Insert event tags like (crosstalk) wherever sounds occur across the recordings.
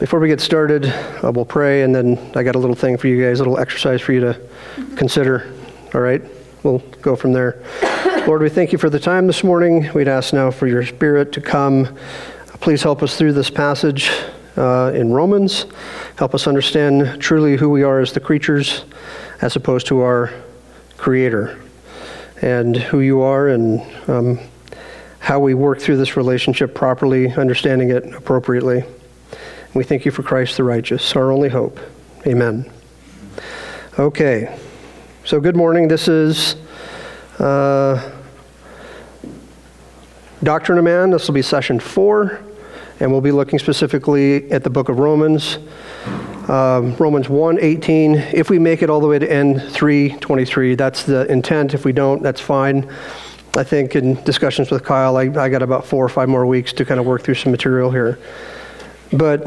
Before we get started, uh, we'll pray, and then I got a little thing for you guys, a little exercise for you to consider. All right? We'll go from there. Lord, we thank you for the time this morning. We'd ask now for your Spirit to come. Please help us through this passage uh, in Romans. Help us understand truly who we are as the creatures as opposed to our Creator, and who you are, and um, how we work through this relationship properly, understanding it appropriately. We thank you for Christ the righteous, our only hope. Amen. Okay. So, good morning. This is uh, Doctrine of Man. This will be session four, and we'll be looking specifically at the book of Romans. Um, Romans 1 18. If we make it all the way to end 3 23, that's the intent. If we don't, that's fine. I think in discussions with Kyle, I, I got about four or five more weeks to kind of work through some material here. But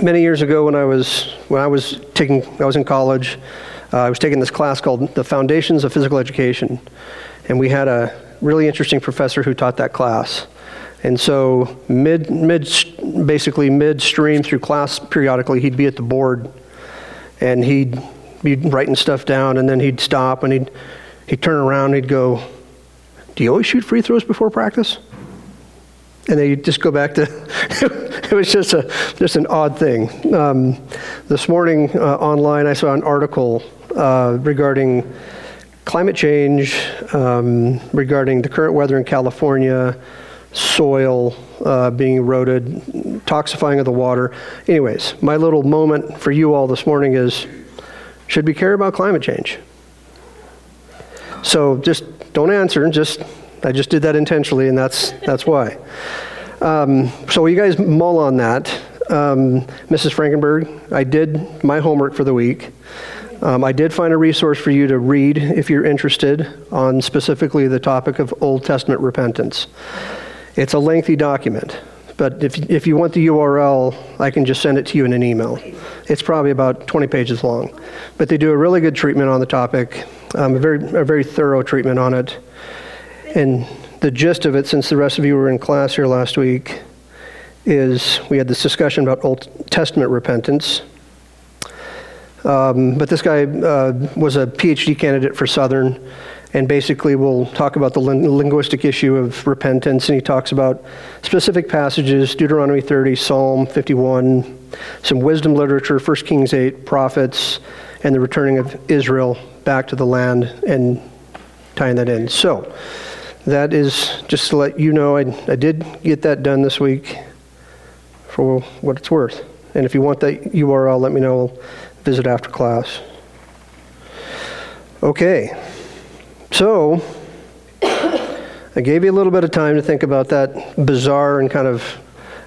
many years ago, when I was when I was taking, I was in college. Uh, I was taking this class called "The Foundations of Physical Education," and we had a really interesting professor who taught that class. And so, mid, mid, basically midstream through class, periodically, he'd be at the board, and he'd be writing stuff down, and then he'd stop, and he'd he'd turn around, and he'd go, "Do you always shoot free throws before practice?" And they just go back to (laughs) it was just a just an odd thing. Um, this morning uh, online, I saw an article uh, regarding climate change, um, regarding the current weather in California, soil uh, being eroded, toxifying of the water. Anyways, my little moment for you all this morning is: should we care about climate change? So just don't answer. Just I just did that intentionally, and that's that's why. Um, so you guys mull on that. Um, Mrs. Frankenberg, I did my homework for the week. Um, I did find a resource for you to read if you're interested on specifically the topic of Old Testament repentance. It's a lengthy document, but if, if you want the URL, I can just send it to you in an email. It's probably about 20 pages long. But they do a really good treatment on the topic, um, a, very, a very thorough treatment on it. And the gist of it, since the rest of you were in class here last week, is we had this discussion about Old Testament repentance. Um, but this guy uh, was a PhD candidate for Southern, and basically we'll talk about the linguistic issue of repentance, and he talks about specific passages Deuteronomy 30, Psalm 51, some wisdom literature, 1 Kings 8, prophets, and the returning of Israel back to the land, and tying that in. So, that is just to let you know I, I did get that done this week for what it's worth. And if you want that URL, let me know. I'll visit after class. Okay. So, (coughs) I gave you a little bit of time to think about that bizarre and kind of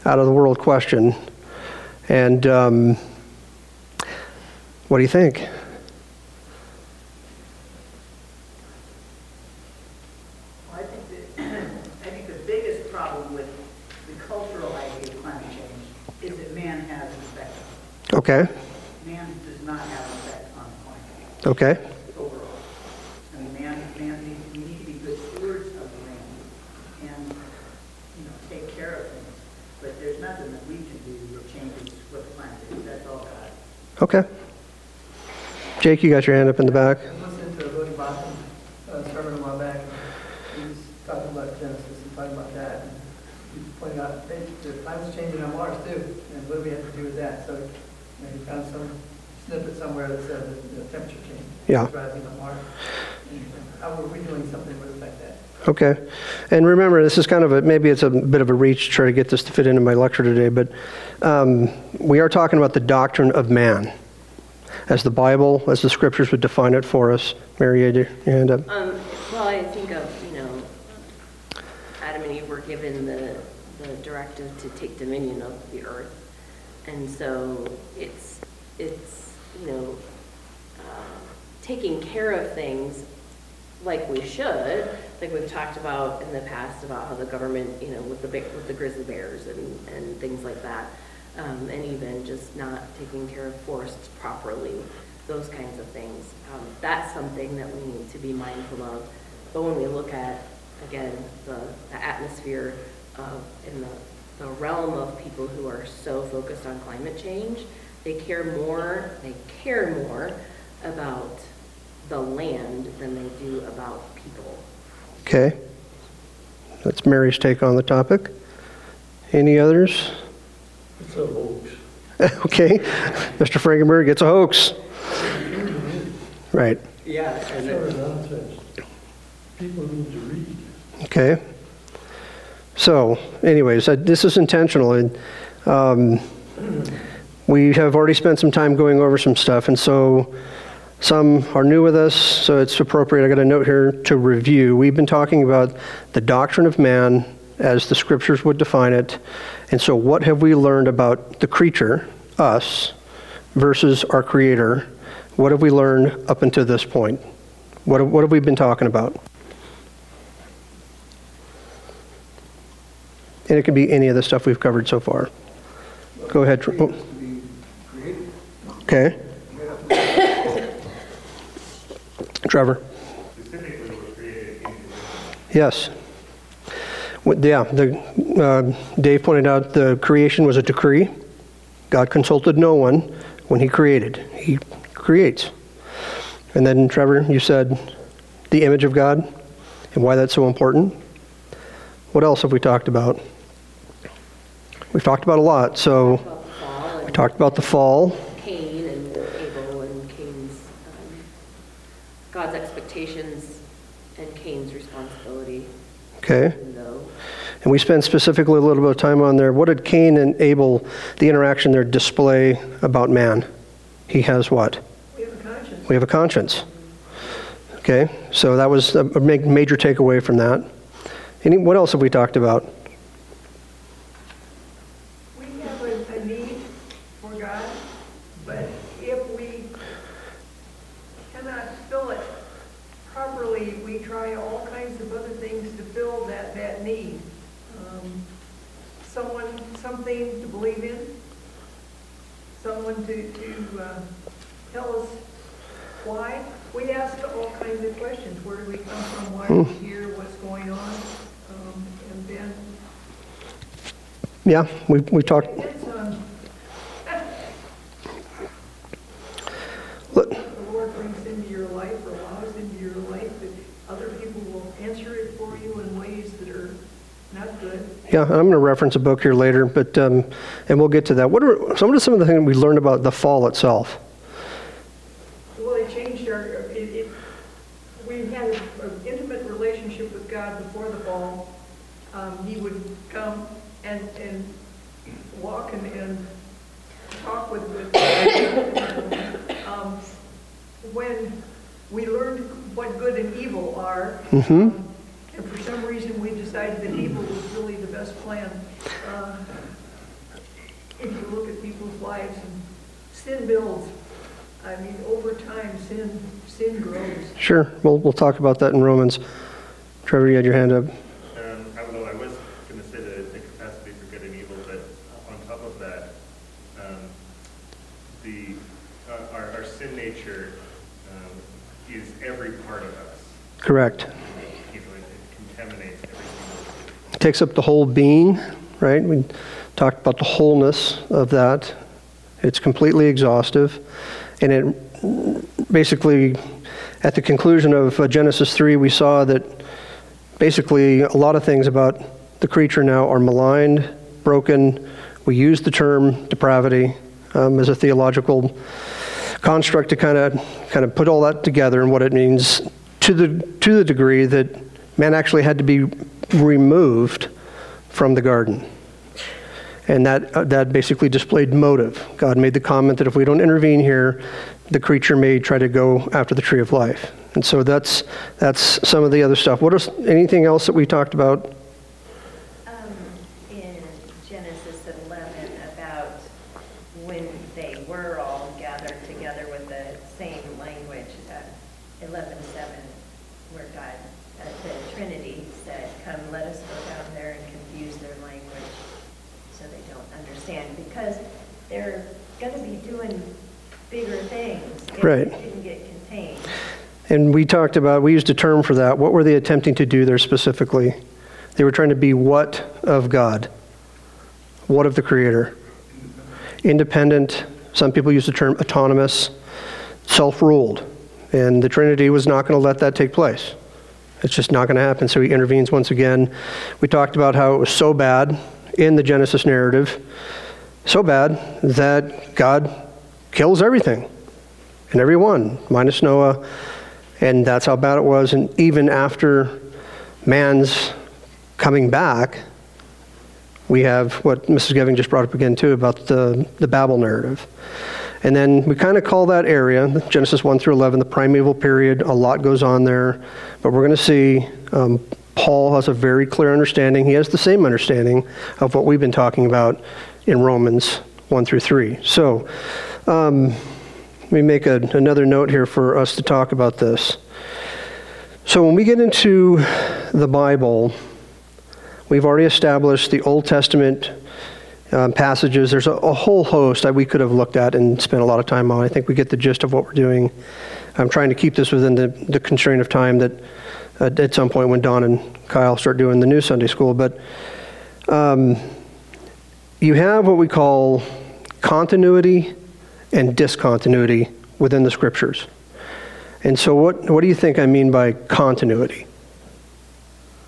out of the world question. And um, what do you think? Okay. Man does not have an effect on climate Okay. overall. I mean, man, man, needs- we need to be good stewards of the land and, you know, take care of things. But there's nothing that we can do that changes what the planet is. That's all God. Okay. Jake, you got your hand up in the back. I was listening to a Voddie Baucham uh, sermon a while back. He was talking about Genesis and talking about that. And he was pointing out, hey, the climate's changing on Mars too, and what do we have to do with that? So, you know, he found some snippet somewhere that said that the temperature change Yeah. is rising on Mars. How are we doing something with affect that? Okay. And remember, this is kind of a, maybe it's a bit of a reach to try to get this to fit into my lecture today, but um, we are talking about the doctrine of man as the Bible, as the scriptures would define it for us. Mary, you had hand up. Um, well, I think of, you know, Adam and Eve were given the, the directive to take dominion of the earth. And so it's, it's, you know, taking care of things like we should, like we've talked about in the past about how the government, you know, with the with the grizzly bears and, and things like that. Um, and even just not taking care of forests properly, those kinds of things. Um, that's something that we need to be mindful of. But when we look at, again, the, the atmosphere of, in the, the realm of people who are so focused on climate change. They care more, they care more about the land than they do about people. Okay. That's Mary's take on the topic. Any others? It's a hoax. (laughs) Okay. Mr. Frankenberg, it's a hoax. Right. Yeah, and It's it- nonsense. People need to read. Okay. So, anyways, uh, this is intentional, and um, we have already spent some time going over some stuff, and so some are new with us, so it's appropriate. I got a note here to review. We've been talking about the doctrine of man as the scriptures would define it, and so what have we learned about the creature, us, versus our creator? What have we learned up until this point? What have, what have we been talking about? And it can be any of the stuff we've covered so far. Go ahead. Oh. Okay. Trevor? Yes. Yeah, the, uh, Dave pointed out the creation was a decree. God consulted no one when he created. He creates. And then Trevor, you said the image of God and why that's so important. What else have we talked about? We've talked about a lot. So About the fall we talked about the fall. Cain and Abel and Cain's, um, God's expectations and Cain's responsibility, Okay. And we spent specifically a little bit of time on there. What did Cain and Abel, the interaction there, display about man? He has what? We have a conscience. We have a conscience. Okay, so that was a major takeaway from that. Any, what else have we talked about? We have a, a need for God, but if we cannot fill it properly, we try all kinds of other things to fill that, need. Um, Someone, something to believe in, someone to, to, uh, tell us why. We ask all kinds of questions. Where do we come from? Why are we here? What's going on? Um, and then Yeah, we, we talked. it's, um, Look. the Lord brings into your life or allows into your life that other people will answer it for you in ways that are not Yeah, I'm going to reference a book here later, but um, and we'll get to that. What are some of the, some of the things we learned about the fall itself? Well, it changed our, it, it, we had an intimate relationship with God before the fall. Um, he would come and, and walk and, and talk with, with, um, when we learned what good and evil are, Mhm. um, and for some reason, we decided that evil was really best plan. Uh, If you look at people's lives, and sin builds. I mean, over time, sin, sin grows. Sure, we'll we'll talk about that in Romans. Trevor, you had your hand up. Um, I, well, I was going to say the, the capacity for good and evil, but on top of that, um, the, uh, our, our sin nature, um, is every part of us. Correct. You know, it it contaminates everything. Takes up the whole being, right? We talked about the wholeness of that. It's completely exhaustive. And it basically, at the conclusion of uh, Genesis 3, we saw that basically a lot of things about the creature now are maligned, broken. We use the term depravity um, as a theological construct to kind of kind of put all that together and what it means to the to the degree that man actually had to be removed from the garden. And that uh, that basically displayed motive. God made the comment that if we don't intervene here, the creature may try to go after the tree of life. And so that's that's some of the other stuff. What is anything else that we talked about? Um, in Genesis 11 about when they were all gathered together with the same language, uh, 11:7, where God, uh, the Trinity said, "Come, let us go down there and confuse their language so they don't understand," because they're going to be doing bigger things if Right. didn't get contained. And we talked about, we used a term for that. What were they attempting to do there specifically? They were trying to be what of God? What of the Creator? Independent. Some people use the term autonomous, self ruled. And the Trinity was not going to let that take place. It's just not going to happen. So he intervenes once again. We talked about how it was so bad in the Genesis narrative, so bad that God kills everything and everyone, minus Noah. And that's how bad it was. And even after man's coming back, we have what Mrs. Geving just brought up again, too, about the, the Babel narrative. And then we kind of call that area, Genesis 1 through 11, the primeval period. A lot goes on there. But we're going to see um, Paul has a very clear understanding. He has the same understanding of what we've been talking about in Romans 1 through 3. So um, me make a, another note here for us to talk about this. So when we get into the Bible, we've already established the Old Testament um, passages. There's a, a, whole host that we could have looked at and spent a lot of time on. I think we get the gist of what we're doing. I'm trying to keep this within the, the constraint of time that uh, at some point when Don and Kyle start doing the new Sunday school. But um, you have what we call continuity and discontinuity within the scriptures. And so, what, what do you think I mean by continuity?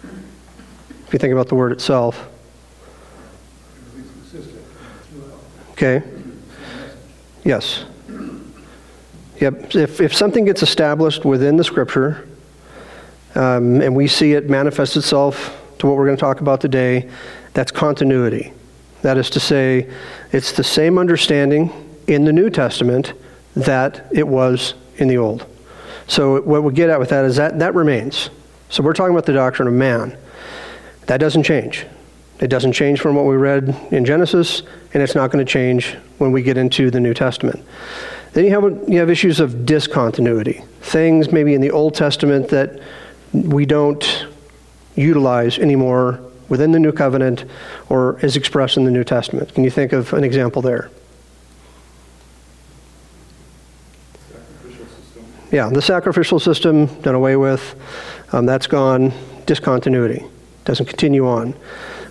If you think about the word itself. Okay. Yes. Yep. If, if something gets established within the scripture um, and we see it manifest itself to what we're going to talk about today, that's continuity. That is to say, it's the same understanding in the New Testament that it was in the Old. So, what we get at with that is that that remains. So, we're talking about the doctrine of man. That doesn't change. It doesn't change from what we read in Genesis, and it's not going to change when we get into the New Testament. Then you have, you have issues of discontinuity. Things maybe in the Old Testament that we don't utilize anymore within the New Covenant or is expressed in the New Testament. Can you think of an example there? Yeah, the sacrificial system done away with. Um, that's gone. Discontinuity doesn't continue on.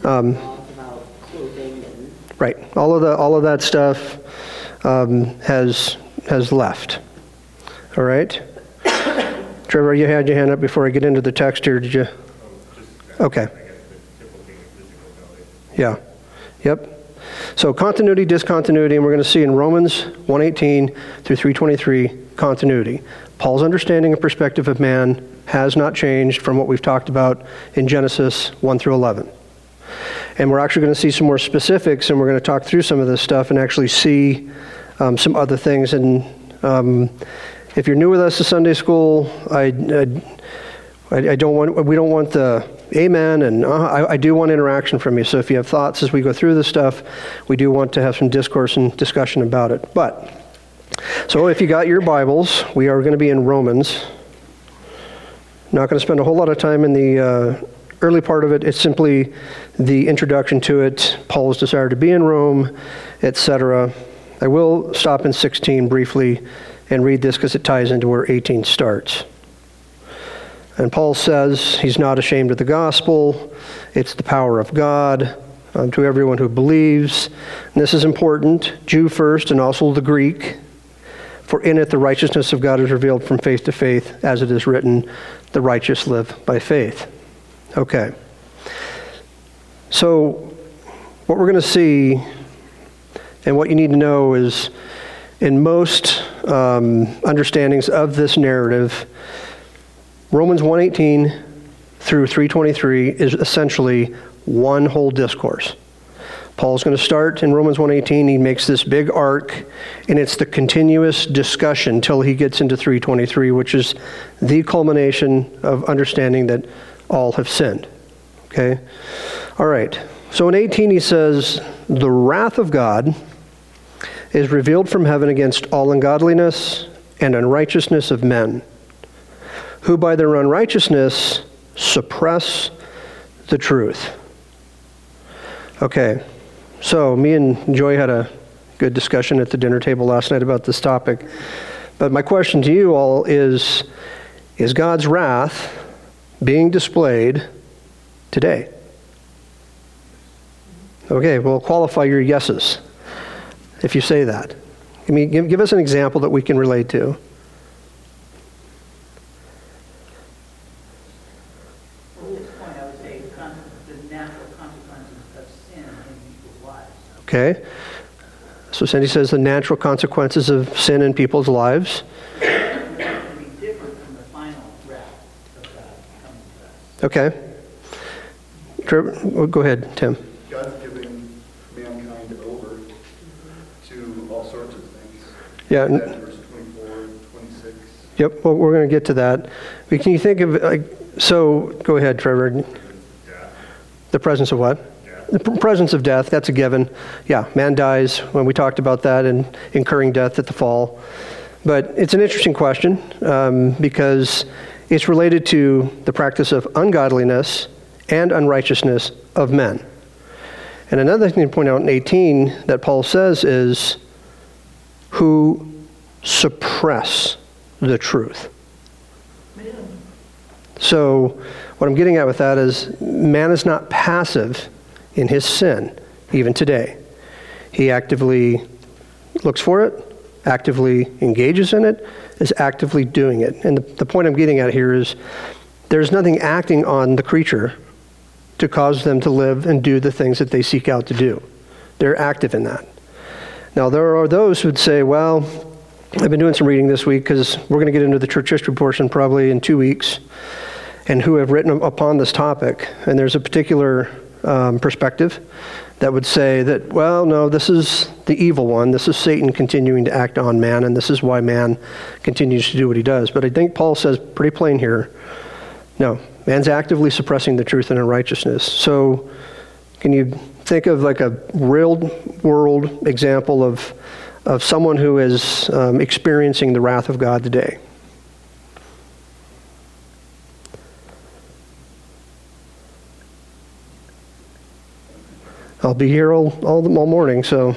Um, right. All of the all of that stuff um, has has left. All right. Trevor, you had your hand up before I get into the text here. Did you? Okay. Yeah. Yep. So continuity, discontinuity, and we're going to see in Romans 118 through 323 continuity. Paul's understanding and perspective of man has not changed from what we've talked about in Genesis 1 through 11. And we're actually going to see some more specifics, and we're going to talk through some of this stuff and actually see um, some other things. And um, if you're new with us to Sunday school, I, I, I, don't want we don't want the amen, and uh, I, I do want interaction from you. So if you have thoughts as we go through this stuff, we do want to have some discourse and discussion about it. But so if you got your Bibles, we are going to be in Romans. Not going to spend a whole lot of time in the uh, early part of it. It's simply the introduction to it, Paul's desire to be in Rome, etc. I will stop in 16 briefly and read this because it ties into where 18 starts. And Paul says he's not ashamed of the gospel, it's the power of God um, to everyone who believes. And this is important Jew first and also the Greek. For in it the righteousness of God is revealed from faith to faith, as it is written, the righteous live by faith. Okay. So, what we're going to see, and what you need to know is in most um, understandings of this narrative, Romans 118 through 323 is essentially one whole discourse. Paul's going to start in Romans 1:18. He makes this big arc, and it's the continuous discussion till he gets into 323, which is the culmination of understanding that all have sinned. Okay? All right. So in 18 he says, "The wrath of God is revealed from heaven against all ungodliness and unrighteousness of men, who by their unrighteousness suppress the truth." Okay. So, me and Joy had a good discussion at the dinner table last night about this topic. But my question to you all is Is God's wrath being displayed today? Okay, well, qualify your yeses if you say that. Give, give us an example that we can relate to. At this point, I would say con- the natural consequences of sin in people's lives. Okay? So Cindy says the natural consequences of sin in people's lives. It's going to be different from the final wrath of God coming to us. Okay. Trevor, go ahead, Tim. God's giving mankind over to all sorts of things. Yeah, verse 24, 26. Yep, well, we're going to get to that. But can you think of, like, so, go ahead, Trevor. Yeah, The presence of what? The presence of death, that's a given. Yeah, man dies, when we talked about that, and incurring death at the fall. But it's an interesting question um, because it's related to the practice of ungodliness and unrighteousness of men. And another thing to point out in 18 that Paul says is who suppress the truth. So, what I'm getting at with that is man is not passive in his sin, even today. He actively looks for it, actively engages in it, is actively doing it. And the, the point I'm getting at here is there's nothing acting on the creature to cause them to live and do the things that they seek out to do. They're active in that. Now, there are those who would say, well, I've been doing some reading this week because we're going to get into the church history portion probably in two weeks, and who have written upon this topic. And there's a particular um, perspective that would say that, well, no, this is the evil one. This is Satan continuing to act on man, and this is why man continues to do what he does. But I think Paul says pretty plain here no, man's actively suppressing the truth and unrighteousness. So, can you think of like a real world example of, of someone who is um, experiencing the wrath of God today? I'll be here all, all, all morning, so.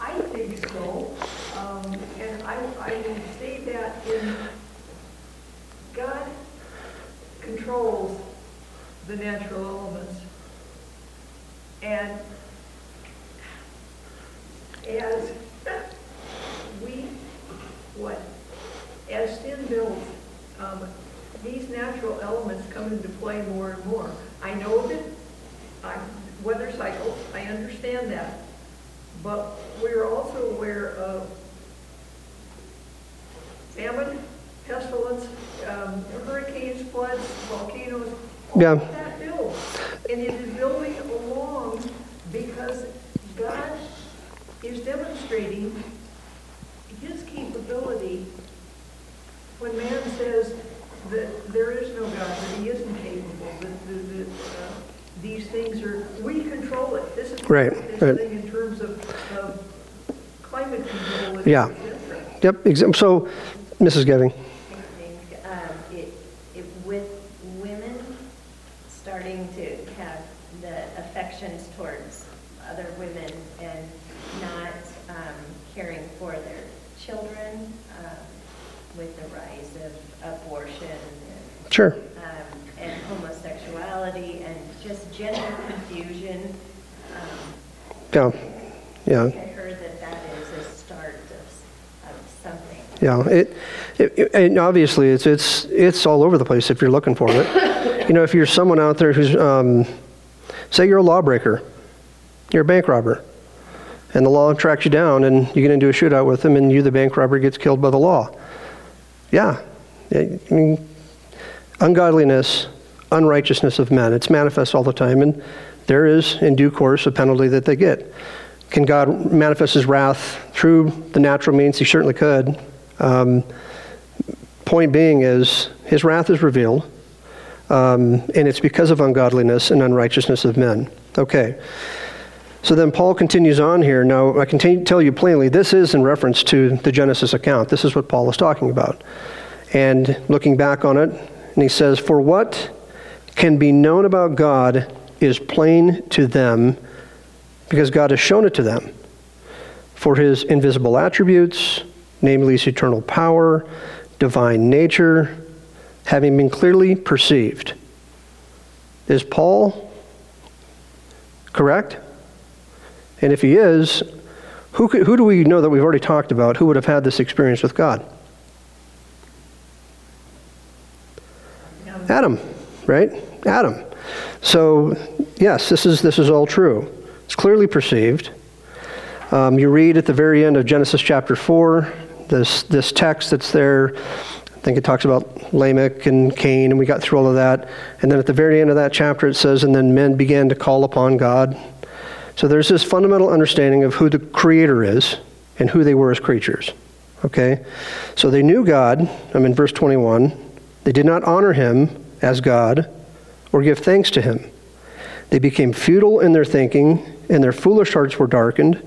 I think so, um, and I, I would that in, God controls the natural elements. And as we, what, as sin builds, um, these natural elements come into play more and more. I know that, I, weather cycles, I understand that. But we're also aware of famine, pestilence, um, hurricanes, floods, volcanoes. all Yeah. That builds, and it is building along because God is demonstrating his capability when man says that there is no God, that he isn't capable, that, that, that, uh, these things are, we control it. This is Right, right. thing in terms of, of climate control. Yeah. Yep, so, Mrs. Geving. I think um, it, it, with women starting to have the affections towards other women and not um, caring for their children, um, with the rise of abortion and Sure. um, and homosexuality and just gender confusion. Um, Yeah, yeah. I heard that that is a start of, of something. Yeah, it, it, it- and obviously it's it's it's all over the place if you're looking for it. (laughs) You know, if you're someone out there who's, um, say, you're a lawbreaker, you're a bank robber, and the law tracks you down, and you get into a shootout with them, and you, the bank robber, gets killed by the law. Yeah, I mean, ungodliness, unrighteousness of men. It's manifest all the time, and there is, in due course, a penalty that they get. Can God manifest his wrath through the natural means? He certainly could. Um, point being is, his wrath is revealed, um, and it's because of ungodliness and unrighteousness of men. Okay. So then Paul continues on here. Now, I can t- tell you plainly, this is in reference to the Genesis account. This is what Paul is talking about. And looking back on it, and he says, For what can be known about God is plain to them because God has shown it to them. For his invisible attributes, namely his eternal power, divine nature, having been clearly perceived. Is Paul correct? And if he is, who, who do we know that we've already talked about who would have had this experience with God? Adam, right? Adam. So, yes, this is, this is all true. It's clearly perceived. Um, you read at the very end of Genesis chapter 4, this, this text that's there. I think it talks about Lamech and Cain, and we got through all of that. And then at the very end of that chapter, it says, And then men began to call upon God. So there's this fundamental understanding of who the Creator is and who they were as creatures. Okay? So they knew God. I'm in verse 21. They did not honor him as God or give thanks to him. They became futile in their thinking, and their foolish hearts were darkened.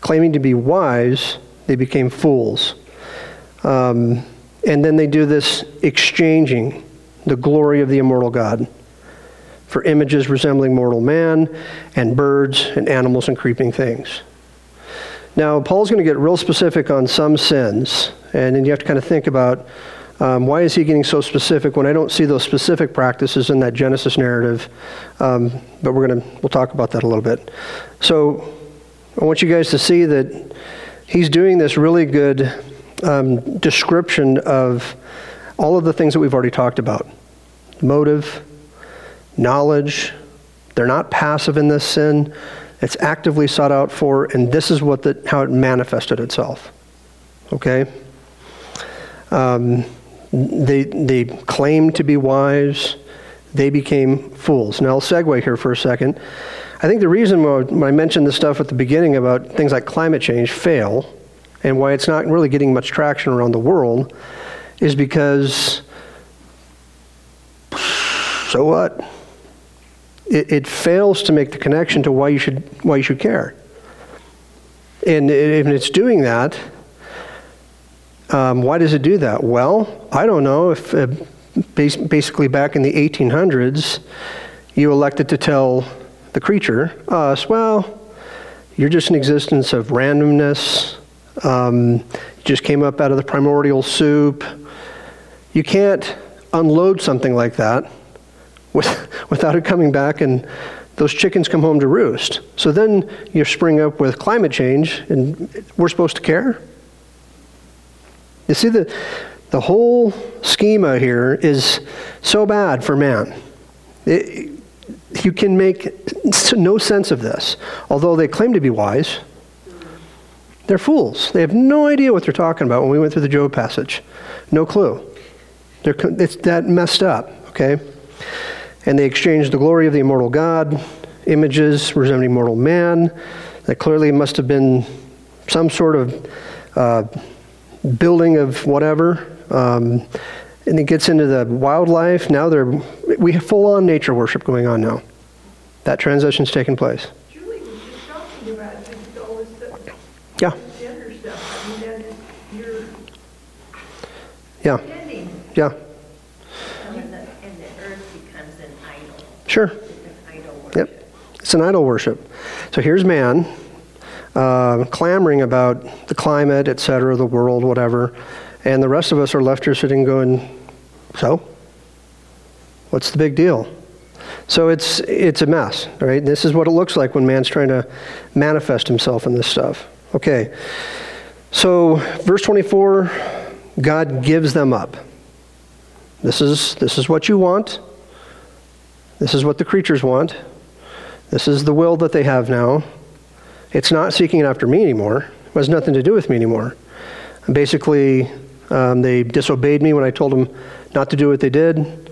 Claiming to be wise, they became fools. Um, and then they do this exchanging the glory of the immortal God for images resembling mortal man and birds and animals and creeping things. Now, Paul's going to get real specific on some sins, and then you have to kind of think about um, why is he getting so specific when I don't see those specific practices in that Genesis narrative? Um, but we're to we'll talk about that a little bit. So, I want you guys to see that he's doing this really good um, description of all of the things that we've already talked about motive, knowledge. They're not passive in this sin, it's actively sought out for, and this is what the, how it manifested itself. Okay? Um, they, they claimed to be wise, they became fools. Now, I'll segue here for a second. I think the reason when I mentioned the stuff at the beginning about things like climate change fail, and why it's not really getting much traction around the world, is because so what? It, it fails to make the connection to why you should why you should care. And if it's doing that, um, why does it do that? Well, I don't know. If uh, basically back in the 1800s, you elected to tell the creature, us, well, you're just an existence of randomness. Um, you just came up out of the primordial soup. You can't unload something like that (laughs) with, without it coming back and those chickens come home to roost. So then you spring up with climate change and we're supposed to care? You see, the, the whole schema here is so bad for man. It, you can make no sense of this. Although they claim to be wise, they're fools. They have no idea what they're talking about when we went through the Job passage. No clue. They're, it's that messed up, okay? And they exchanged the glory of the immortal God, images resembling mortal man. That clearly must have been some sort of uh, building of whatever. Um, and it gets into the wildlife. Now they're we have full on nature worship going on now. That transition's taking place. Julie was just talking about all this. Yeah. Gender stuff. I mean, you're Yeah. ending. Yeah. And the, and the earth becomes an idol. Sure. It's an idol worship. Yep. It's an idol worship. So here's man uh, clamoring about the climate, et cetera, the world, whatever. And the rest of us are left here sitting going, so? What's the big deal? So it's, it's a mess, right? This is what it looks like when man's trying to manifest himself in this stuff. Okay. So, verse 24, God gives them up. This is, this is what you want. This is what the creatures want. This is the will that they have now. It's not seeking after me anymore. It has nothing to do with me anymore. Basically, um, they disobeyed me when I told them not to do what they did.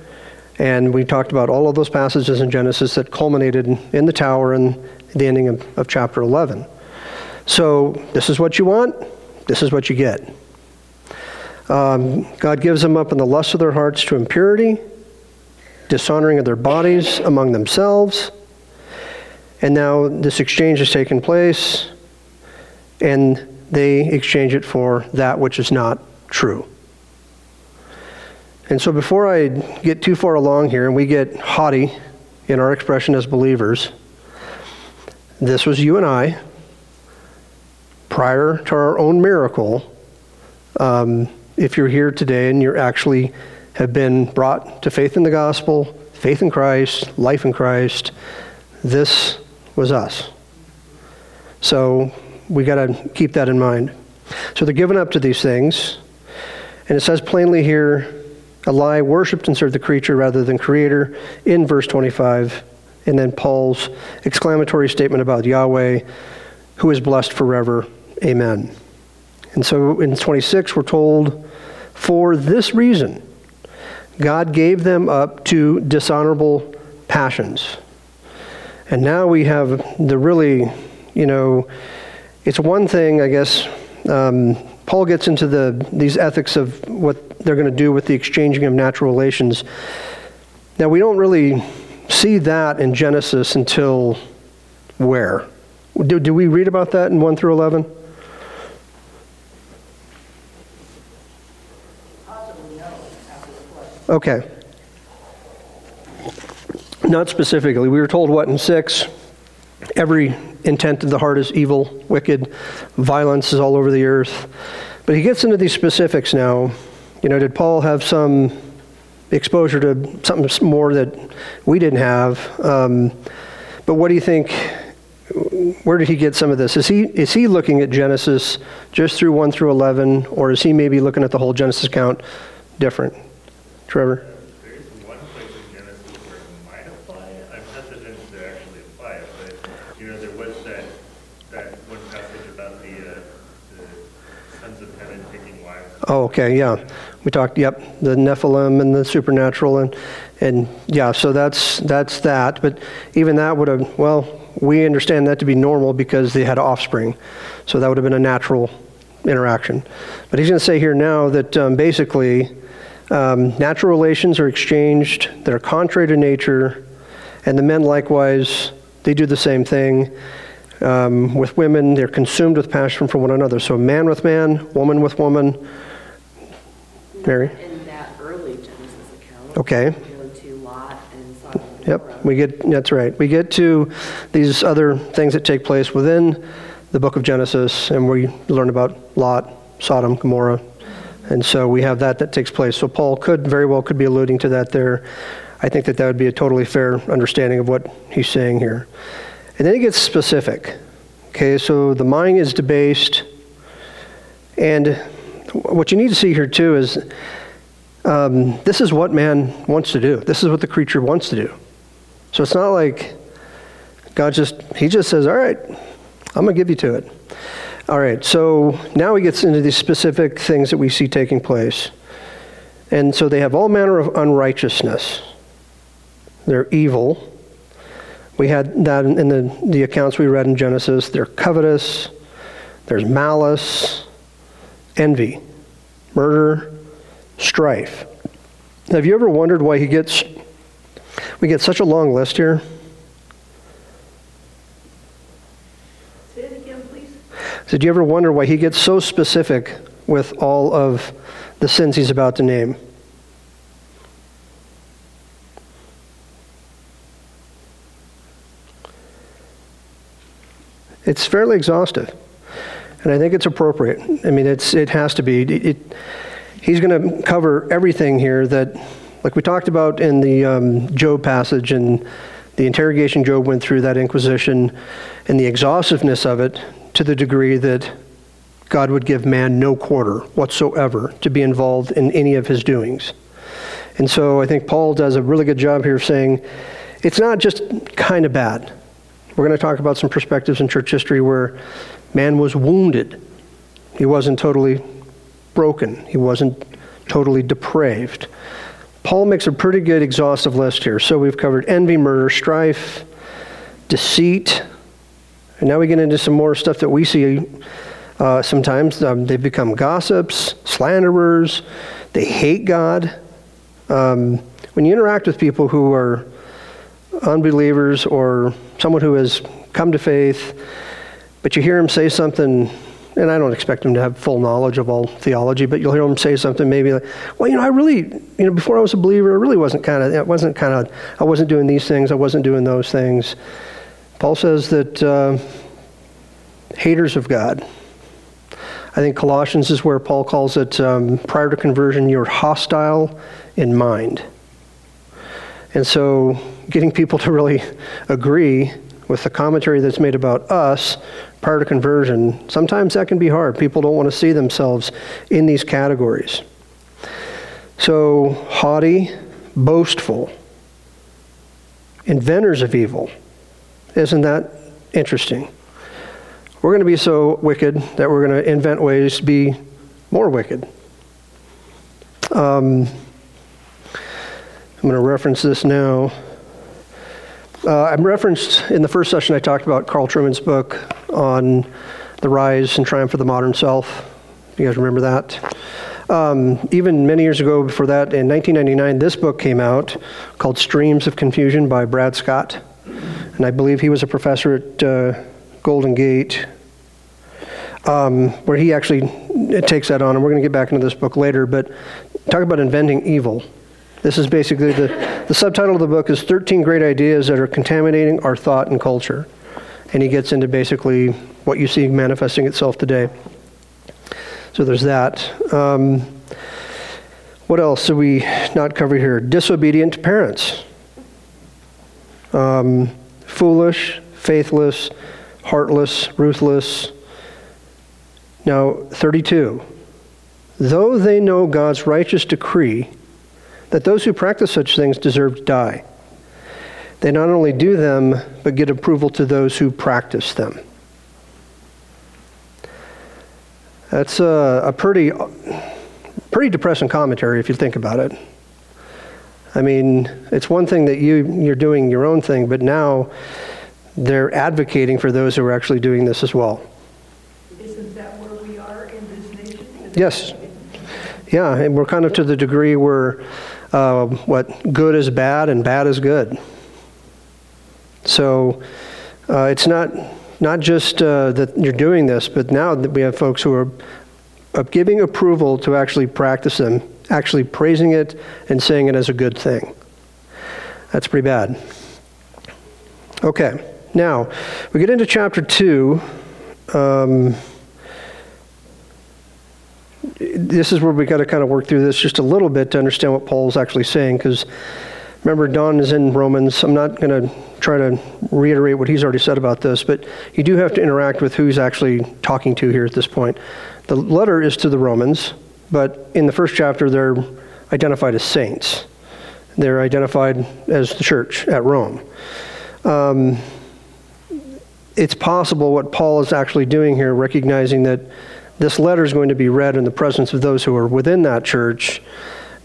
And we talked about all of those passages in Genesis that culminated in the tower and the ending of, of chapter 11. So, this is what you want, this is what you get. Um, God gives them up in the lust of their hearts to impurity, dishonoring of their bodies among themselves. And now this exchange has taken place, and they exchange it for that which is not true. And so before I get too far along here and we get haughty in our expression as believers, this was you and I prior to our own miracle. Um, if you're here today and you're actually have been brought to faith in the gospel, faith in Christ, life in Christ. This was us. So we got to keep that in mind. So they're given up to these things. And it says plainly here, a lie worshiped and served the creature rather than creator in verse 25. And then Paul's exclamatory statement about Yahweh, who is blessed forever. Amen. And so in 26, we're told, for this reason, God gave them up to dishonorable passions. And now we have the really, you know, it's one thing, I guess. Um, Paul gets into the these ethics of what they're going to do with the exchanging of natural relations. Now we don't really see that in Genesis until where? Do, do we read about that in 1 through 11? Possibly no, after the flood. Okay. Not specifically. We were told what in 6? Every intent of the heart is evil, wicked, violence is all over the earth. But he gets into these specifics now. You know, did Paul have some exposure to something more that we didn't have? Um, but what do you think? Where did he get some of this? Is he is he looking at Genesis just through one through eleven, or is he maybe looking at the whole Genesis account different? Trevor. There is one place in Genesis where it might apply it. I'm hesitant to actually apply it, but, you know, there was that, that one passage about the, uh, the sons of heaven taking wives. Oh, okay, yeah. We talked, yep, the Nephilim and the supernatural, and and yeah, so that's that's that. But even that would have, well, we understand that to be normal because they had offspring, so that would have been a natural interaction. But he's going to say here now that um, basically um, natural relations are exchanged that are contrary to nature, and the men likewise they do the same thing. Um, with women, they're consumed with passion for one another. So man with man, woman with woman. Mary? In that early Genesis account. Okay. We go to Lot and Sodom and Yep, we get, that's right. We get to these other things that take place within the book of Genesis, and we learn about Lot, Sodom, Gomorrah. And so we have that that takes place. So Paul could, very well could be alluding to that there. I think that that would be a totally fair understanding of what he's saying here. And then he gets specific. Okay, so the mind is debased. And what you need to see here too is um, this is what man wants to do. This is what the creature wants to do. So it's not like God just, he just says, all right, I'm going to give you to it. All right, so now he gets into these specific things that we see taking place. And so they have all manner of unrighteousness. They're evil. We had that in the, the accounts we read in Genesis. They're covetous. There's malice, envy, murder, strife. Have you ever wondered why he gets, we get such a long list here? Say it again, please. Did you ever wonder why he gets so specific with all of the sins he's about to name? It's fairly exhaustive, and I think it's appropriate. I mean, it's it has to be. It, it, he's going to cover everything here that, like we talked about in the um, Job passage and the interrogation Job went through, that inquisition, and the exhaustiveness of it to the degree that God would give man no quarter whatsoever to be involved in any of his doings. And so I think Paul does a really good job here of saying it's not just kind of bad. We're going to talk about some perspectives in church history where man was wounded. He wasn't totally broken, he wasn't totally depraved. Paul makes a pretty good exhaustive list here. So we've covered envy, murder, strife, deceit. And now we get into some more stuff that we see uh, sometimes. Um, they become gossips, slanderers, they hate God. Um, when you interact with people who are unbelievers or someone who has come to faith, but you hear him say something, and I don't expect him to have full knowledge of all theology, but you'll hear him say something maybe like, "Well, you know, I really, you know, before I was a believer, I really wasn't kind of, it wasn't kind of, I wasn't doing these things, I wasn't doing those things." Paul says that uh, haters of God. I think Colossians is where Paul calls it um, prior to conversion, you're hostile in mind. And so, getting people to really (laughs) agree with the commentary that's made about us prior to conversion, sometimes that can be hard. People don't want to see themselves in these categories. So, haughty, boastful, inventors of evil. Isn't that interesting? We're going to be so wicked that we're going to invent ways to be more wicked. Um, I'm going to reference this now. Uh, I'm referenced in the first session, I talked about Carl Trueman's book on the rise and triumph of the modern self. You guys remember that? Um, even many years ago, before that, in 1999, this book came out called Streams of Confusion by Brad Scott. And I believe he was a professor at uh, Golden Gate, um, where he actually takes that on. And we're going to get back into this book later, but talk about inventing evil. This is basically the, the subtitle of the book is 13 Great Ideas That Are Contaminating Our Thought and Culture. And he gets into basically what you see manifesting itself today. So there's that. Um, what else do we not cover here? Disobedient parents. Um, foolish, faithless, heartless, ruthless. Now, 32. Though they know God's righteous decree that those who practice such things deserve to die, they not only do them, but get approval to those who practice them. That's a, a pretty, pretty depressing commentary if you think about it. I mean, it's one thing that you, you're doing your own thing, but now they're advocating for those who are actually doing this as well. Isn't that where we are in this nation? Yes. Yeah, and we're kind of to the degree where uh, what good is bad and bad is good. So uh, it's not not just uh, that you're doing this, but now that we have folks who are giving approval to actually practice them, actually praising it and saying it as a good thing. That's pretty bad. Okay, now we get into chapter 2. Um, this is where we got to kind of work through this just a little bit to understand what Paul's actually saying, because remember, Don is in Romans. I'm not going to try to reiterate what he's already said about this, but you do have to interact with who's actually talking to here at this point. The letter is to the Romans, but in the first chapter, they're identified as saints. They're identified as the church at Rome. Um, it's possible what Paul is actually doing here, recognizing that this letter is going to be read in the presence of those who are within that church,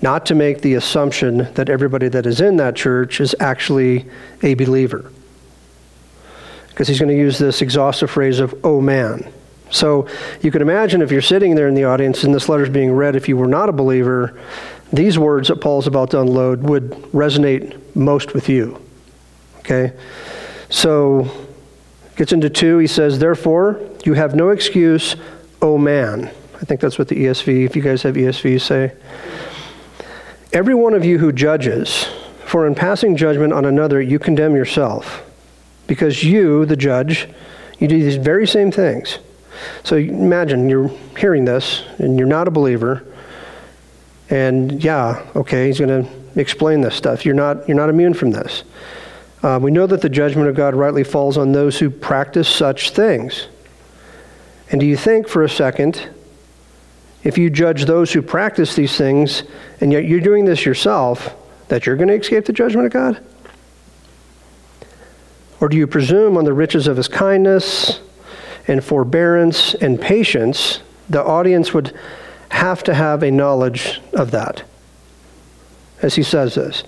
not to make the assumption that everybody that is in that church is actually a believer. Because he's going to use this exhaustive phrase of, oh man. So you can imagine if you're sitting there in the audience and this letter is being read, if you were not a believer, these words that Paul's about to unload would resonate most with you. Okay? So gets into two. He says, Therefore, you have no excuse, O man. I think that's what the ESV, if you guys have ESV, say. Every one of you who judges, for in passing judgment on another, you condemn yourself. Because you, the judge, you do these very same things. So imagine you're hearing this and you're not a believer. And yeah, okay, he's going to explain this stuff. You're not, you're not immune from this. Uh, we know that the judgment of God rightly falls on those who practice such things. And do you think for a second, if you judge those who practice these things, and yet you're doing this yourself, that you're going to escape the judgment of God? Or do you presume on the riches of his kindness and forbearance and patience? The audience would have to have a knowledge of that, as he says this.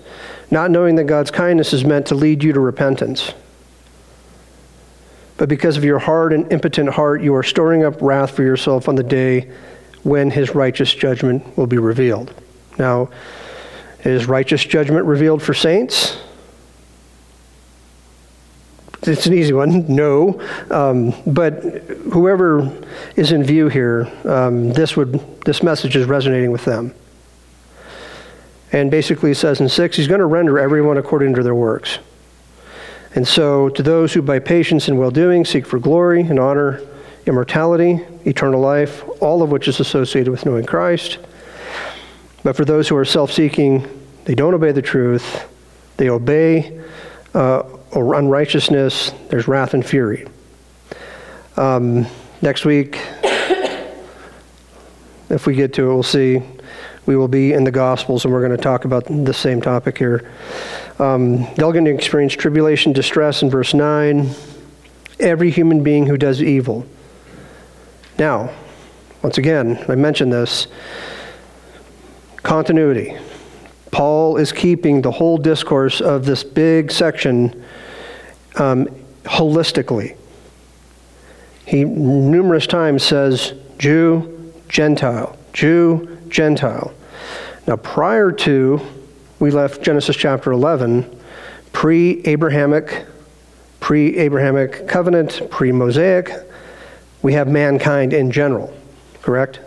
Not knowing that God's kindness is meant to lead you to repentance. But because of your hard and impotent heart, you are storing up wrath for yourself on the day when his righteous judgment will be revealed. Now, is righteous judgment revealed for saints? It's an easy one. (laughs) No. Um, but whoever is in view here, um, this, would, this message is resonating with them. And basically, says in 6, he's going to render everyone according to their works. And so, to those who by patience and well doing seek for glory and honor, immortality, eternal life, all of which is associated with knowing Christ. But for those who are self seeking, They don't obey the truth. They obey uh, unrighteousness. There's wrath and fury. Um, next week, (coughs) if we get to it, we'll see. We will be in the Gospels, and we're going to talk about the same topic here. Um, they're going to experience tribulation, distress in verse 9. Every human being who does evil. Now, once again, I mentioned this continuity. Paul is keeping the whole discourse of this big section um, holistically. He numerous times says Jew, Gentile, Jew, Gentile. Now, prior to we left Genesis chapter 11, pre Abrahamic, pre Abrahamic covenant, pre Mosaic, we have mankind in general, correct?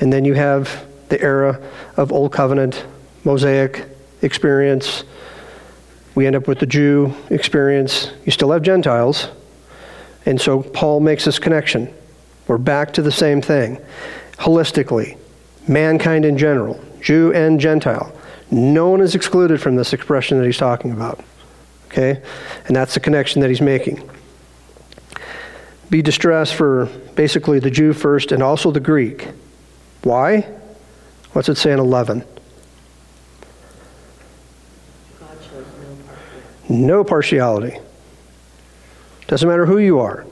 And then you have the era of Old Covenant, Mosaic experience. We end up with the Jew experience. You still have Gentiles. And so Paul makes this connection. We're back to the same thing. Holistically, mankind in general, Jew and Gentile. No one is excluded from this expression that he's talking about. Okay? And that's the connection that he's making. Be distressed for basically the Jew first and also the Greek. Why? What's it say in 11? God shows no partiality. No partiality. Doesn't matter who you are.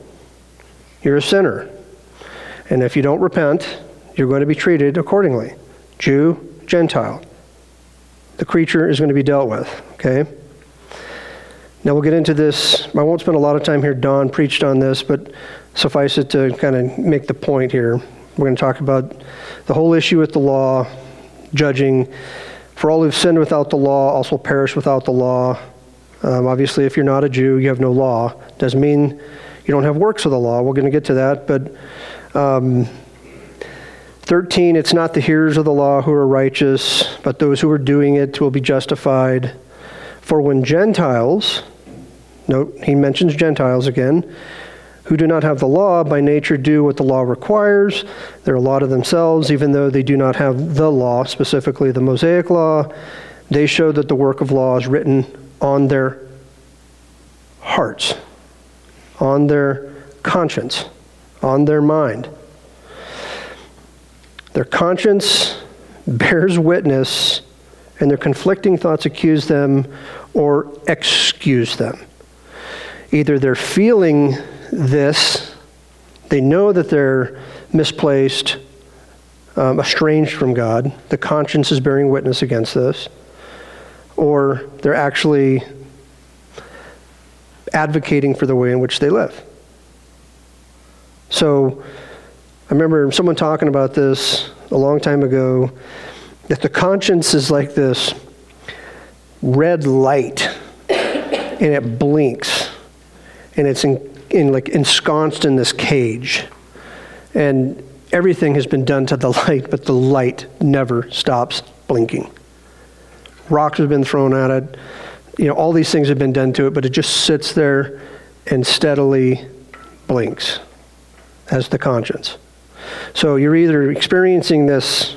You're a sinner. And if you don't repent, you're going to be treated accordingly. Jew, Gentile. The creature is going to be dealt with, okay? Now we'll get into this. I won't spend a lot of time here. Don preached on this, but suffice it to kind of make the point here. We're going to talk about the whole issue with the law, judging. For all who've sinned without the law also perish without the law. Um, obviously, if you're not a Jew, you have no law. Doesn't mean you don't have works of the law. We're going to get to that. But um, 13, it's not the hearers of the law who are righteous, but those who are doing it will be justified. For when Gentiles, note, he mentions Gentiles again, who do not have the law by nature do what the law requires. They're a law to themselves, even though they do not have the law, specifically the Mosaic law. They show that the work of law is written on their hearts, on their conscience, on their mind. Their conscience bears witness, and their conflicting thoughts accuse them or excuse them. Either they're feeling this, they know that they're misplaced, um, estranged from God, the conscience is bearing witness against this, or they're actually advocating for the way in which they live. So, I remember someone talking about this a long time ago that the conscience is like this red light and it blinks and it's in, in like ensconced in this cage. And everything has been done to the (laughs) light but the light never stops blinking. Rocks have been thrown at it. You know all these things have been done to it but it just sits there and steadily blinks as the conscience so you're either experiencing this,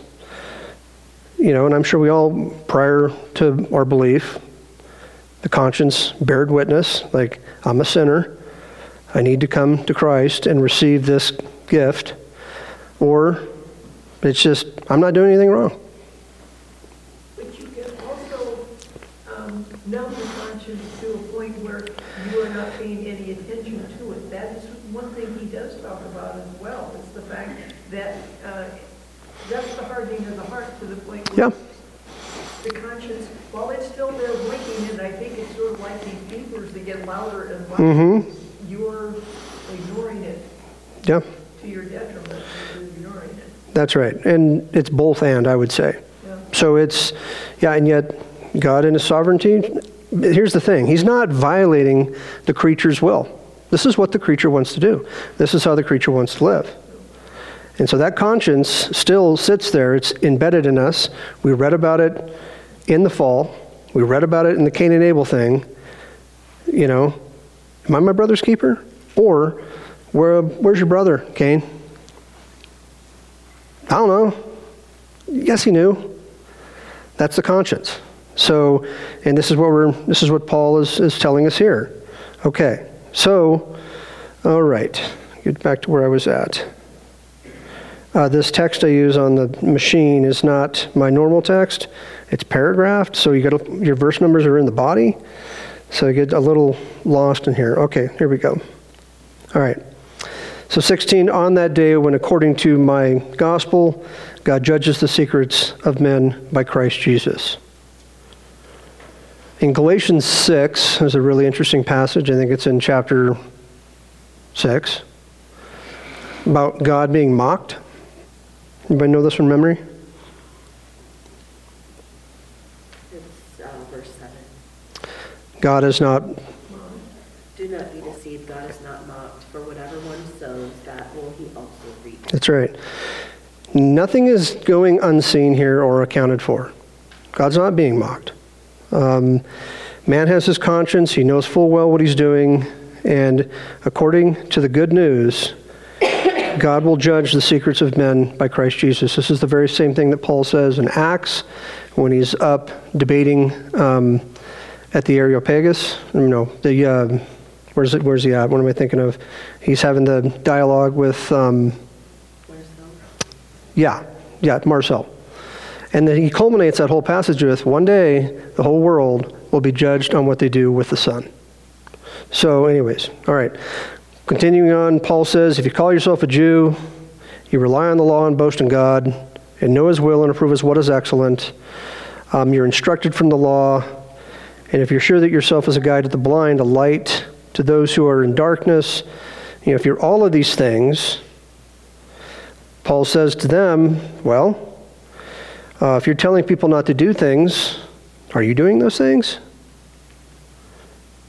you know, and I'm sure we all, prior to our belief, the conscience bared witness, like, I'm a sinner. I need to come to Christ and receive this gift. Or it's just, I'm not doing anything wrong. But you can also um, numb the conscience to a point where you are not paying any attention to it. That is one thing he does talk about as well. It's the fact that uh, that's the hardening of the heart to the point where Yeah. the conscience, while it's still there blinking, and I think it's sort of like these beepers that get louder and louder, Mm-hmm. you're ignoring it Yeah, to your detriment. You're ignoring it. that's right. And it's both and, I would say. Yeah. So it's, yeah, and yet God in His sovereignty, here's the thing He's not violating the creature's will. This is what the creature wants to do, this is how the creature wants to live. And so that conscience still sits there, it's embedded in us. We read about it in the fall, we read about it in the Cain and Abel thing. You know, am I my brother's keeper? Or, where, where's your brother, Cain? I don't know. Yes, he knew. That's the conscience. So, and this is what we're, this is what Paul is, is telling us here. Okay, so, all right, get back to where I was at. Uh, this text I use on the machine is not my normal text. It's paragraphed, so you got your verse numbers are in the body. So I get a little lost in here. Okay, here we go. All right. So 16, on that day when according to my gospel, God judges the secrets of men by Christ Jesus. In Galatians 6, there's a really interesting passage. I think it's in chapter 6 about God being mocked. Anybody know this from memory? It's uh, verse 7. God is not, Do not be deceived, God is not mocked, for whatever one sows, that will he also reap. that's right. Nothing is going unseen here or accounted for. God's not being mocked. Um, man has his conscience, he knows full well what he's doing, and according to the good news, God will judge the secrets of men by Christ Jesus. This is the very same thing that Paul says in Acts when he's up debating um, at the Areopagus. You know, the uh, where's it? Where's he at? What am I thinking of? He's having the dialogue with. Um, yeah, yeah, Mars Hill. And then he culminates that whole passage with one day the whole world will be judged on what they do with the Son. So, anyways, all right. Continuing on, Paul says, if you call yourself a Jew, you rely on the law and boast in God, and know his will and approve as what is excellent. Um, you're instructed from the law, and if you're sure that yourself is a guide to the blind, a light to those who are in darkness, you know, if you're all of these things, Paul says to them, well, uh, if you're telling people not to do things, are you doing those things?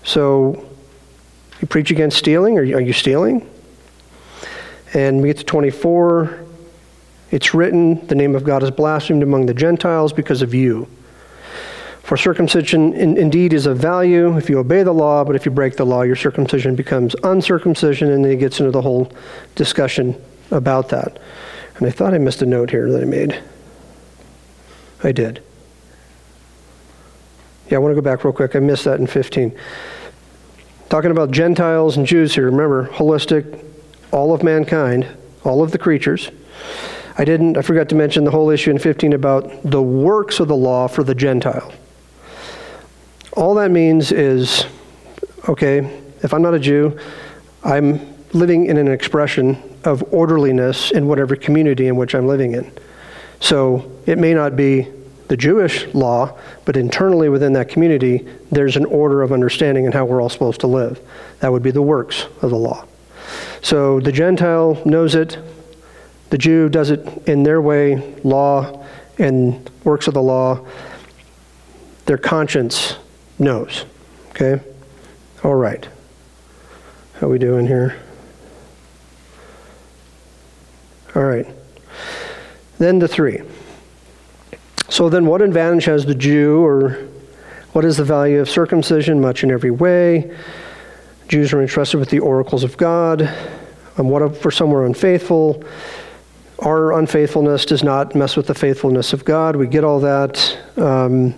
So, you preach against stealing? Are you, are you stealing? And we get to 24. It's written, the name of God is blasphemed among the Gentiles because of you. For circumcision in, indeed is of value if you obey the law, but if you break the law, your circumcision becomes uncircumcision, and then he gets into the whole discussion about that. And I thought I missed a note here that I made. I did. Yeah, I want to go back real quick. I missed that in 15. Talking about Gentiles and Jews here. Remember, holistic, all of mankind, all of the creatures. I didn't, I forgot to mention the whole issue in 15 about the works of the law for the Gentile. All that means is, okay, if I'm not a Jew, I'm living in an expression of orderliness in whatever community in which I'm living in. So it may not be the Jewish law, but internally within that community, there's an order of understanding and how we're all supposed to live. That would be the works of the law. So the Gentile knows it, the Jew does it in their way, law and works of the law. Their conscience knows. Okay? All right. How we doing here? All right. Then the three. So then, what advantage has the Jew, or what is the value of circumcision? Much in every way. Jews are entrusted with the oracles of God. And what if for some we're unfaithful? Our unfaithfulness does not mess with the faithfulness of God. We get all that. Um,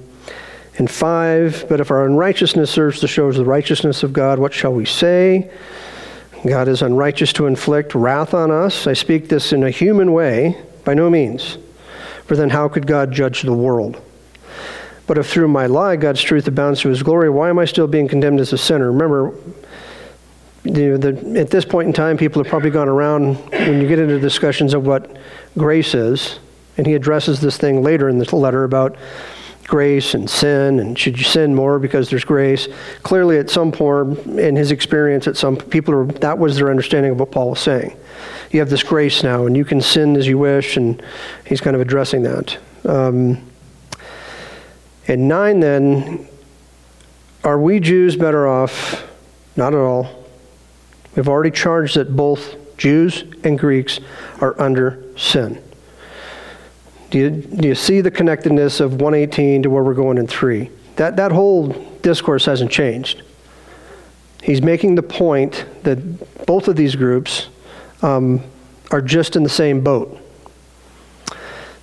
in five, but if our unrighteousness serves to show the righteousness of God, what shall we say? God is unrighteous to inflict wrath on us. I speak this in a human way, by no means. For then how could God judge the world? But if through my lie God's truth abounds to his glory, why am I still being condemned as a sinner? Remember, the, at this point in time, people have probably gone around when you get into discussions of what grace is, and he addresses this thing later in the letter about grace and sin and should you sin more because there's grace clearly at some point in his experience at some people are, that was their understanding of what paul was saying you have this grace now and you can sin as you wish and he's kind of addressing that um, and nine then are we jews better off not at all we've already charged that both jews and greeks are under sin do you, do you see the connectedness of 118 to where we're going in 3? That, that whole discourse hasn't changed. He's making the point that both of these groups um, are just in the same boat.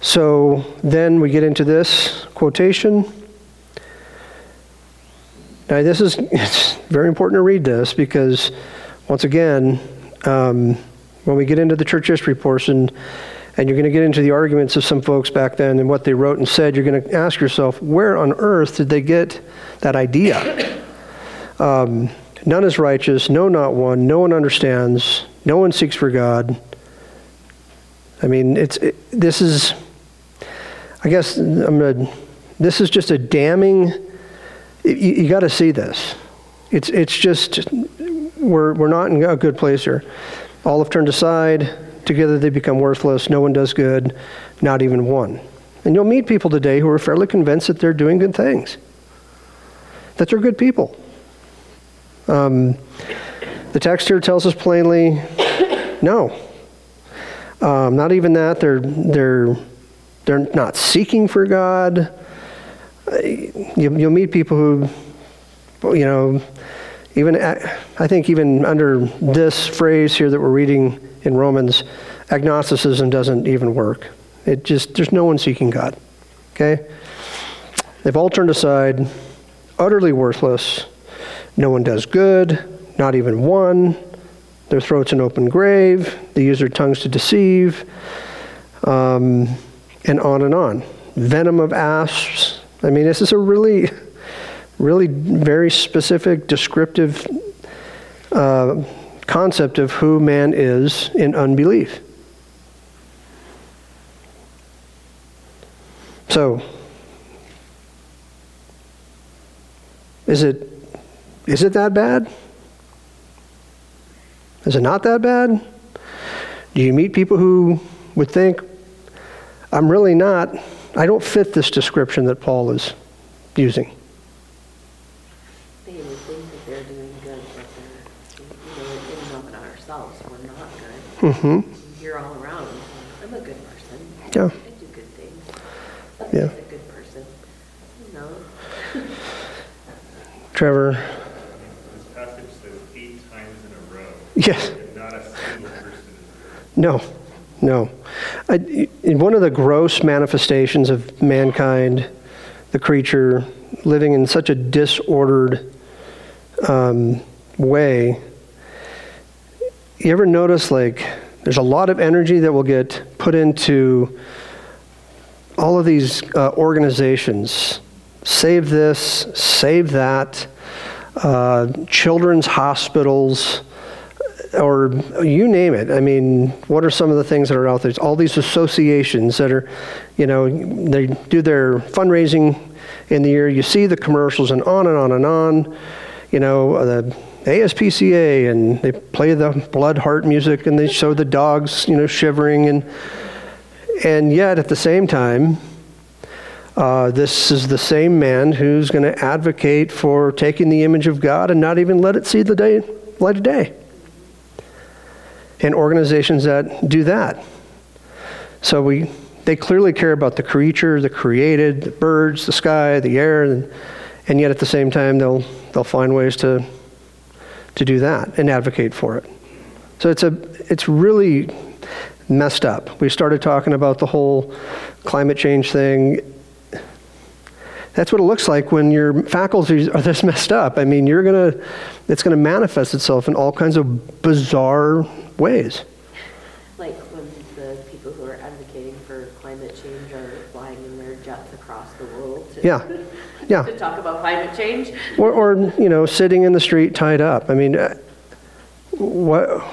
So then we get into this quotation. Now, this is, (laughs) it's very important to read this because, once again, um, when we get into the church history portion, and you're going to get into the arguments of some folks back then and what they wrote and said, you're going to ask yourself, where on earth did they get that idea? (coughs) Um, none is righteous, no, not one. No one understands. No one seeks for God. I mean, it's it, this is. I guess I'm gonna. This is just a damning. You, you got to see this. It's it's just we're we're not in a good place here. All have turned aside. Together they become worthless. No one does good, not even one. And you'll meet people today who are fairly convinced that they're doing good things, that they're good people. Um, the text here tells us plainly no. Um, not even that. They're, they're, they're not seeking for God. Uh, You, you'll meet people who, you know, even I think even under this phrase here that we're reading in Romans, agnosticism doesn't even work. It just there's no one seeking God. Okay? They've all turned aside, utterly worthless. No one does good, not even one. Their throat's an open grave. They use their tongues to deceive, um, and on and on. Venom of asps. I mean, this is a really, really very specific, descriptive uh, concept of who man is in unbelief. So, is it is it that bad? Is it not that bad? Do you meet people who would think, I'm really not, I don't fit this description that Paul is using? They would think that they're doing good, but they're, you know, in and of ourselves, we're not good. Mm-hmm. You're all around, I'm a good person. Yeah. I do good things. I'm a good person. You know, (laughs) Trevor? This passage says eight times in a row. Yes. And not a single person is No, no. I, in one of the gross manifestations of mankind, the creature living in such a disordered um, way, you ever notice like there's a lot of energy that will get put into all of these uh, organizations save this, save that, uh, children's hospitals or you name it. I mean, what are some of the things that are out there? It's all these associations that are, you know, they do their fundraising in the year. You see the commercials and on and on and on. You know, uh, the ASPCA and they play the blood heart music and they show the dogs, you know, shivering and and yet at the same time, uh, this is the same man who's going to advocate for taking the image of God and not even let it see the day, light of day and organizations that do that. So we, they clearly care about the creature, the created, the birds, the sky, the air, and, and yet at the same time they'll they'll find ways to to do that and advocate for it. So it's a it's really messed up. We started talking about the whole climate change thing. That's what it looks like when your faculties are this (laughs) messed up. I mean, you're gonna, it's gonna manifest itself in all kinds of bizarre ways. like when the people who are advocating for climate change are flying in their jets across the world to, Yeah, (laughs) yeah. to talk about climate change. Or, or you know, sitting in the street tied up. I mean, uh, what,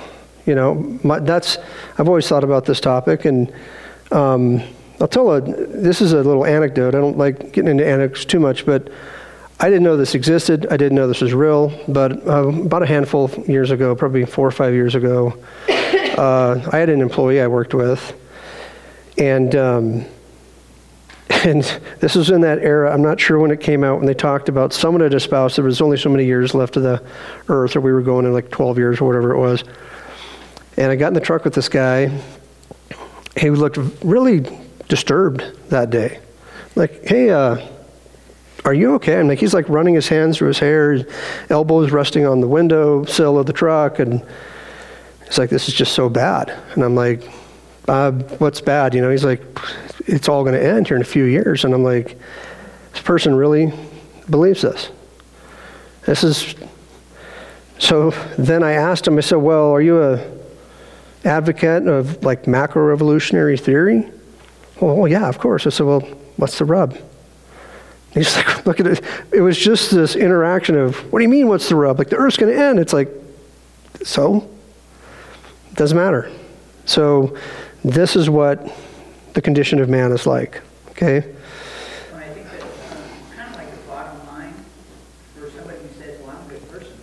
you know, my, that's, I've always thought about this topic, and um, I'll tell a, this is a little anecdote. I don't like getting into anecdotes too much, but I didn't know this existed. I didn't know this was real, but uh, about a handful of years ago, probably four or five years ago, uh, I had an employee I worked with, and um, (laughs) and this was in that era. I'm not sure when it came out when they talked about someone had espoused there was only so many years left of the earth, or we were going in like 12 years or whatever it was. And I got in the truck with this guy. He looked really disturbed that day. Like, hey, uh, are you okay? I'm like, he's like running his hands through his hair, elbows resting on the window sill of the truck, and he's like, this is just so bad. And I'm like, uh, what's bad? You know, he's like, it's all going to end here in a few years. And I'm like, this person really believes this. This is so then I asked him, I said, Well, are you a advocate of like macro evolutionary theory? Well, yeah, of course. I said, Well, what's the rub? He's like, look at it. It was just this interaction of, what do you mean, what's the rub? Like, the earth's going to end. It's like, so? It doesn't matter. So, this is what the condition of man is like. Okay? And I think that, kind of like the bottom line, for somebody who says, well, I'm a good person,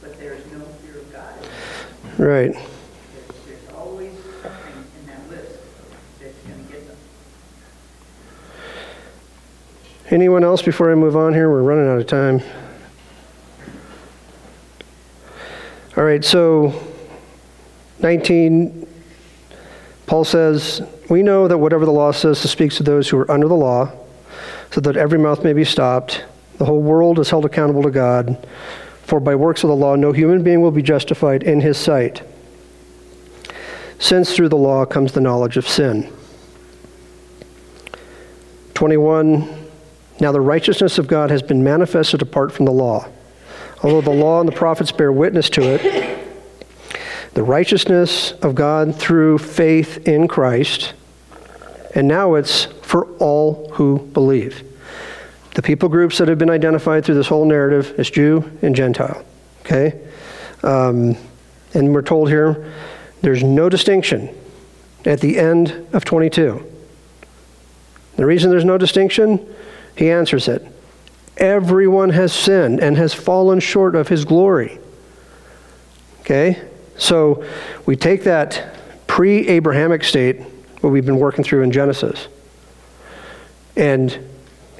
but there's no fear of God. Right. There's, there's always something in that list that's gonna get them. Anyone else before I move on here? We're running out of time. All right, so 19, Paul says, We know that whatever the law says, it speaks to those who are under the law, so that every mouth may be stopped. The whole world is held accountable to God. For by works of the law, no human being will be justified in his sight, since through the law comes the knowledge of sin. 21 Now the righteousness of God has been manifested apart from the law. Although the law and the prophets bear witness to it, the righteousness of God through faith in Christ, and now it's for all who believe. The people groups that have been identified through this whole narrative is Jew and Gentile. Okay? Um, and we're told here there's no distinction at the end of 22. The reason there's no distinction, he answers it. Everyone has sinned and has fallen short of his glory. Okay? So we take that pre Abrahamic state, what we've been working through in Genesis, and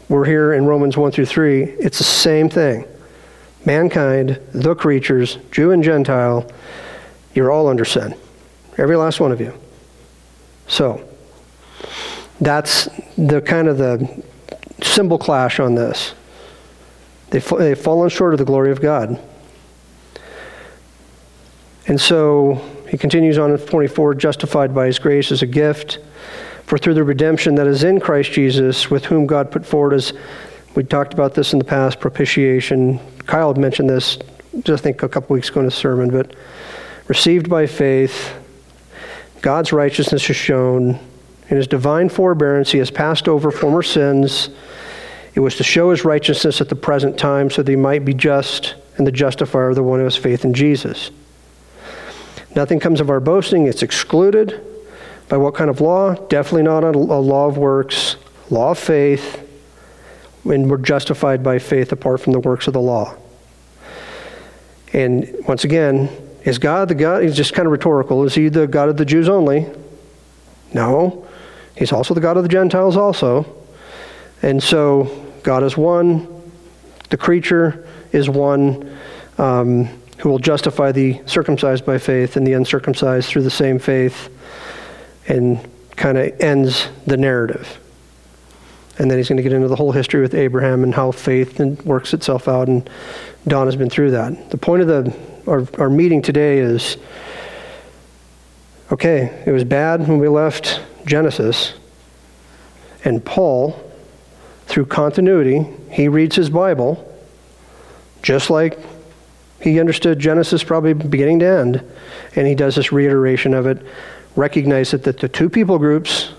we're here in Romans 1 through 3. It's the same thing. Mankind, the creatures, Jew and Gentile, you're all under sin. Every last one of you. So, that's the kind of the symbol clash on this. They've, they've fallen short of the glory of God. And so he continues on in 24 justified by his grace as a gift. For through the redemption that is in Christ Jesus, with whom God put forward as we talked about this in the past, propitiation. Kyle had mentioned this, just I think a couple weeks ago in a sermon, but received by faith, God's righteousness is shown. In his divine forbearance, he has passed over former sins. It was to show his righteousness at the present time so that he might be just and the justifier of the one who has faith in Jesus. Nothing comes of our boasting, it's excluded. By what kind of law? Definitely not a, law of works, law of faith, and we're justified by faith apart from the works of the law. And once again, is God the God? He's just kind of rhetorical. Is he the God of the Jews only? No. He's also the God of the Gentiles, also. And so, God is one. The creature is one um, who will justify the circumcised by faith and the uncircumcised through the same faith and kind of ends the narrative. And then he's going to get into the whole history with Abraham and how faith works itself out. And Don has been through that. The point of the, our, our meeting today is okay, it was bad when we left Genesis. And Paul, through continuity, he reads his Bible just like he understood Genesis probably beginning to end. And he does this reiteration of it. Recognize that the two people groups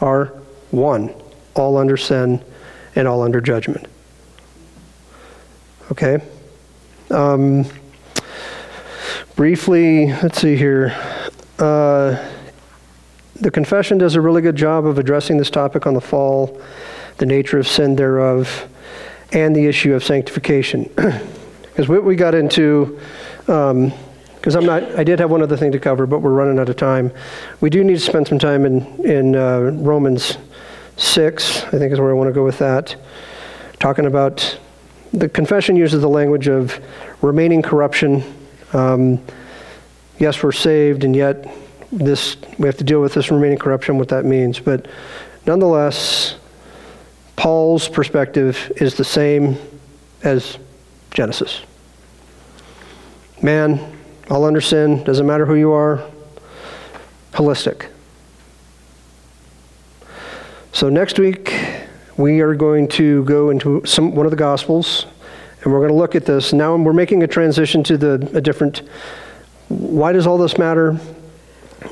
are one all under sin and all under judgment. Okay? Um, briefly, let's see here. Uh, the confession does a really good job of addressing this topic on the fall, the nature of sin thereof, and the issue of sanctification. (clears throat) Because what we got into, because um, I'm not, I did have one other thing to cover, but we're running out of time. We do need to spend some time in, in uh, Romans 6, I think is where I want to go with that. Talking about the confession uses the language of remaining corruption. Um, yes, we're saved, and yet this we have to deal with this remaining corruption, what that means. But nonetheless, Paul's perspective is the same as Genesis. Man, all under sin, doesn't matter who you are, holistic. So next week, we are going to go into some, one of the Gospels, and we're going to look at this. Now we're making a transition to the, a different, why does all this matter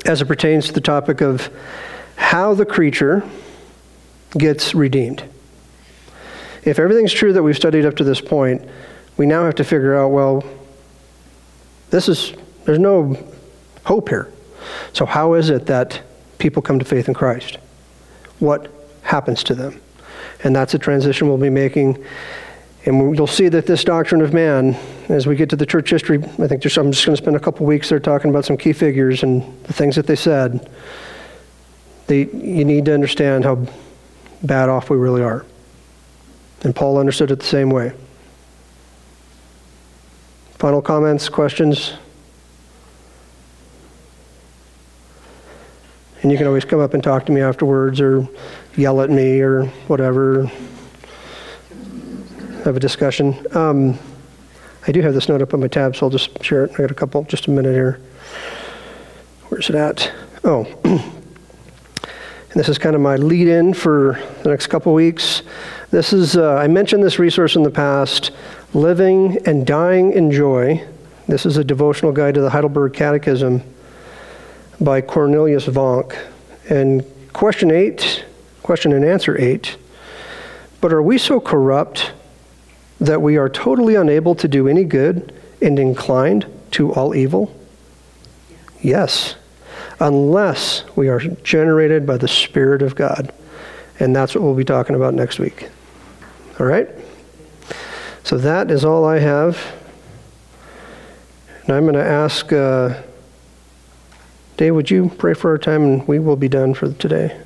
as it pertains to the topic of how the creature gets redeemed. If everything's true that we've studied up to this point, we now have to figure out, well, this is, there's no hope here. So, how is it that people come to faith in Christ? What happens to them? And that's a transition we'll be making. And you'll see that this doctrine of man, as we get to the church history, I think just, I'm just going to spend a couple weeks there talking about some key figures and the things that they said. They, you need to understand how bad off we really are. And Paul understood it the same way. Final comments, questions? And you can always come up and talk to me afterwards or yell at me or whatever. Have a discussion. Um, I do have this note up on my tab, so I'll just share it. I got a couple, just a minute here. Where's it at? Oh. (clears throat) and this is kind of my lead in for the next couple weeks. This is, uh, I mentioned this resource in the past Living and Dying in Joy. This is a devotional guide to the Heidelberg Catechism by Cornelius Vonk. And question eight, question and answer eight. But are we so corrupt that we are totally unable to do any good and inclined to all evil? Yes, unless we are generated by the Spirit of God. And that's what we'll be talking about next week. All right? So that is all I have. And I'm going to ask uh, Dave, would you pray for our time and we will be done for today?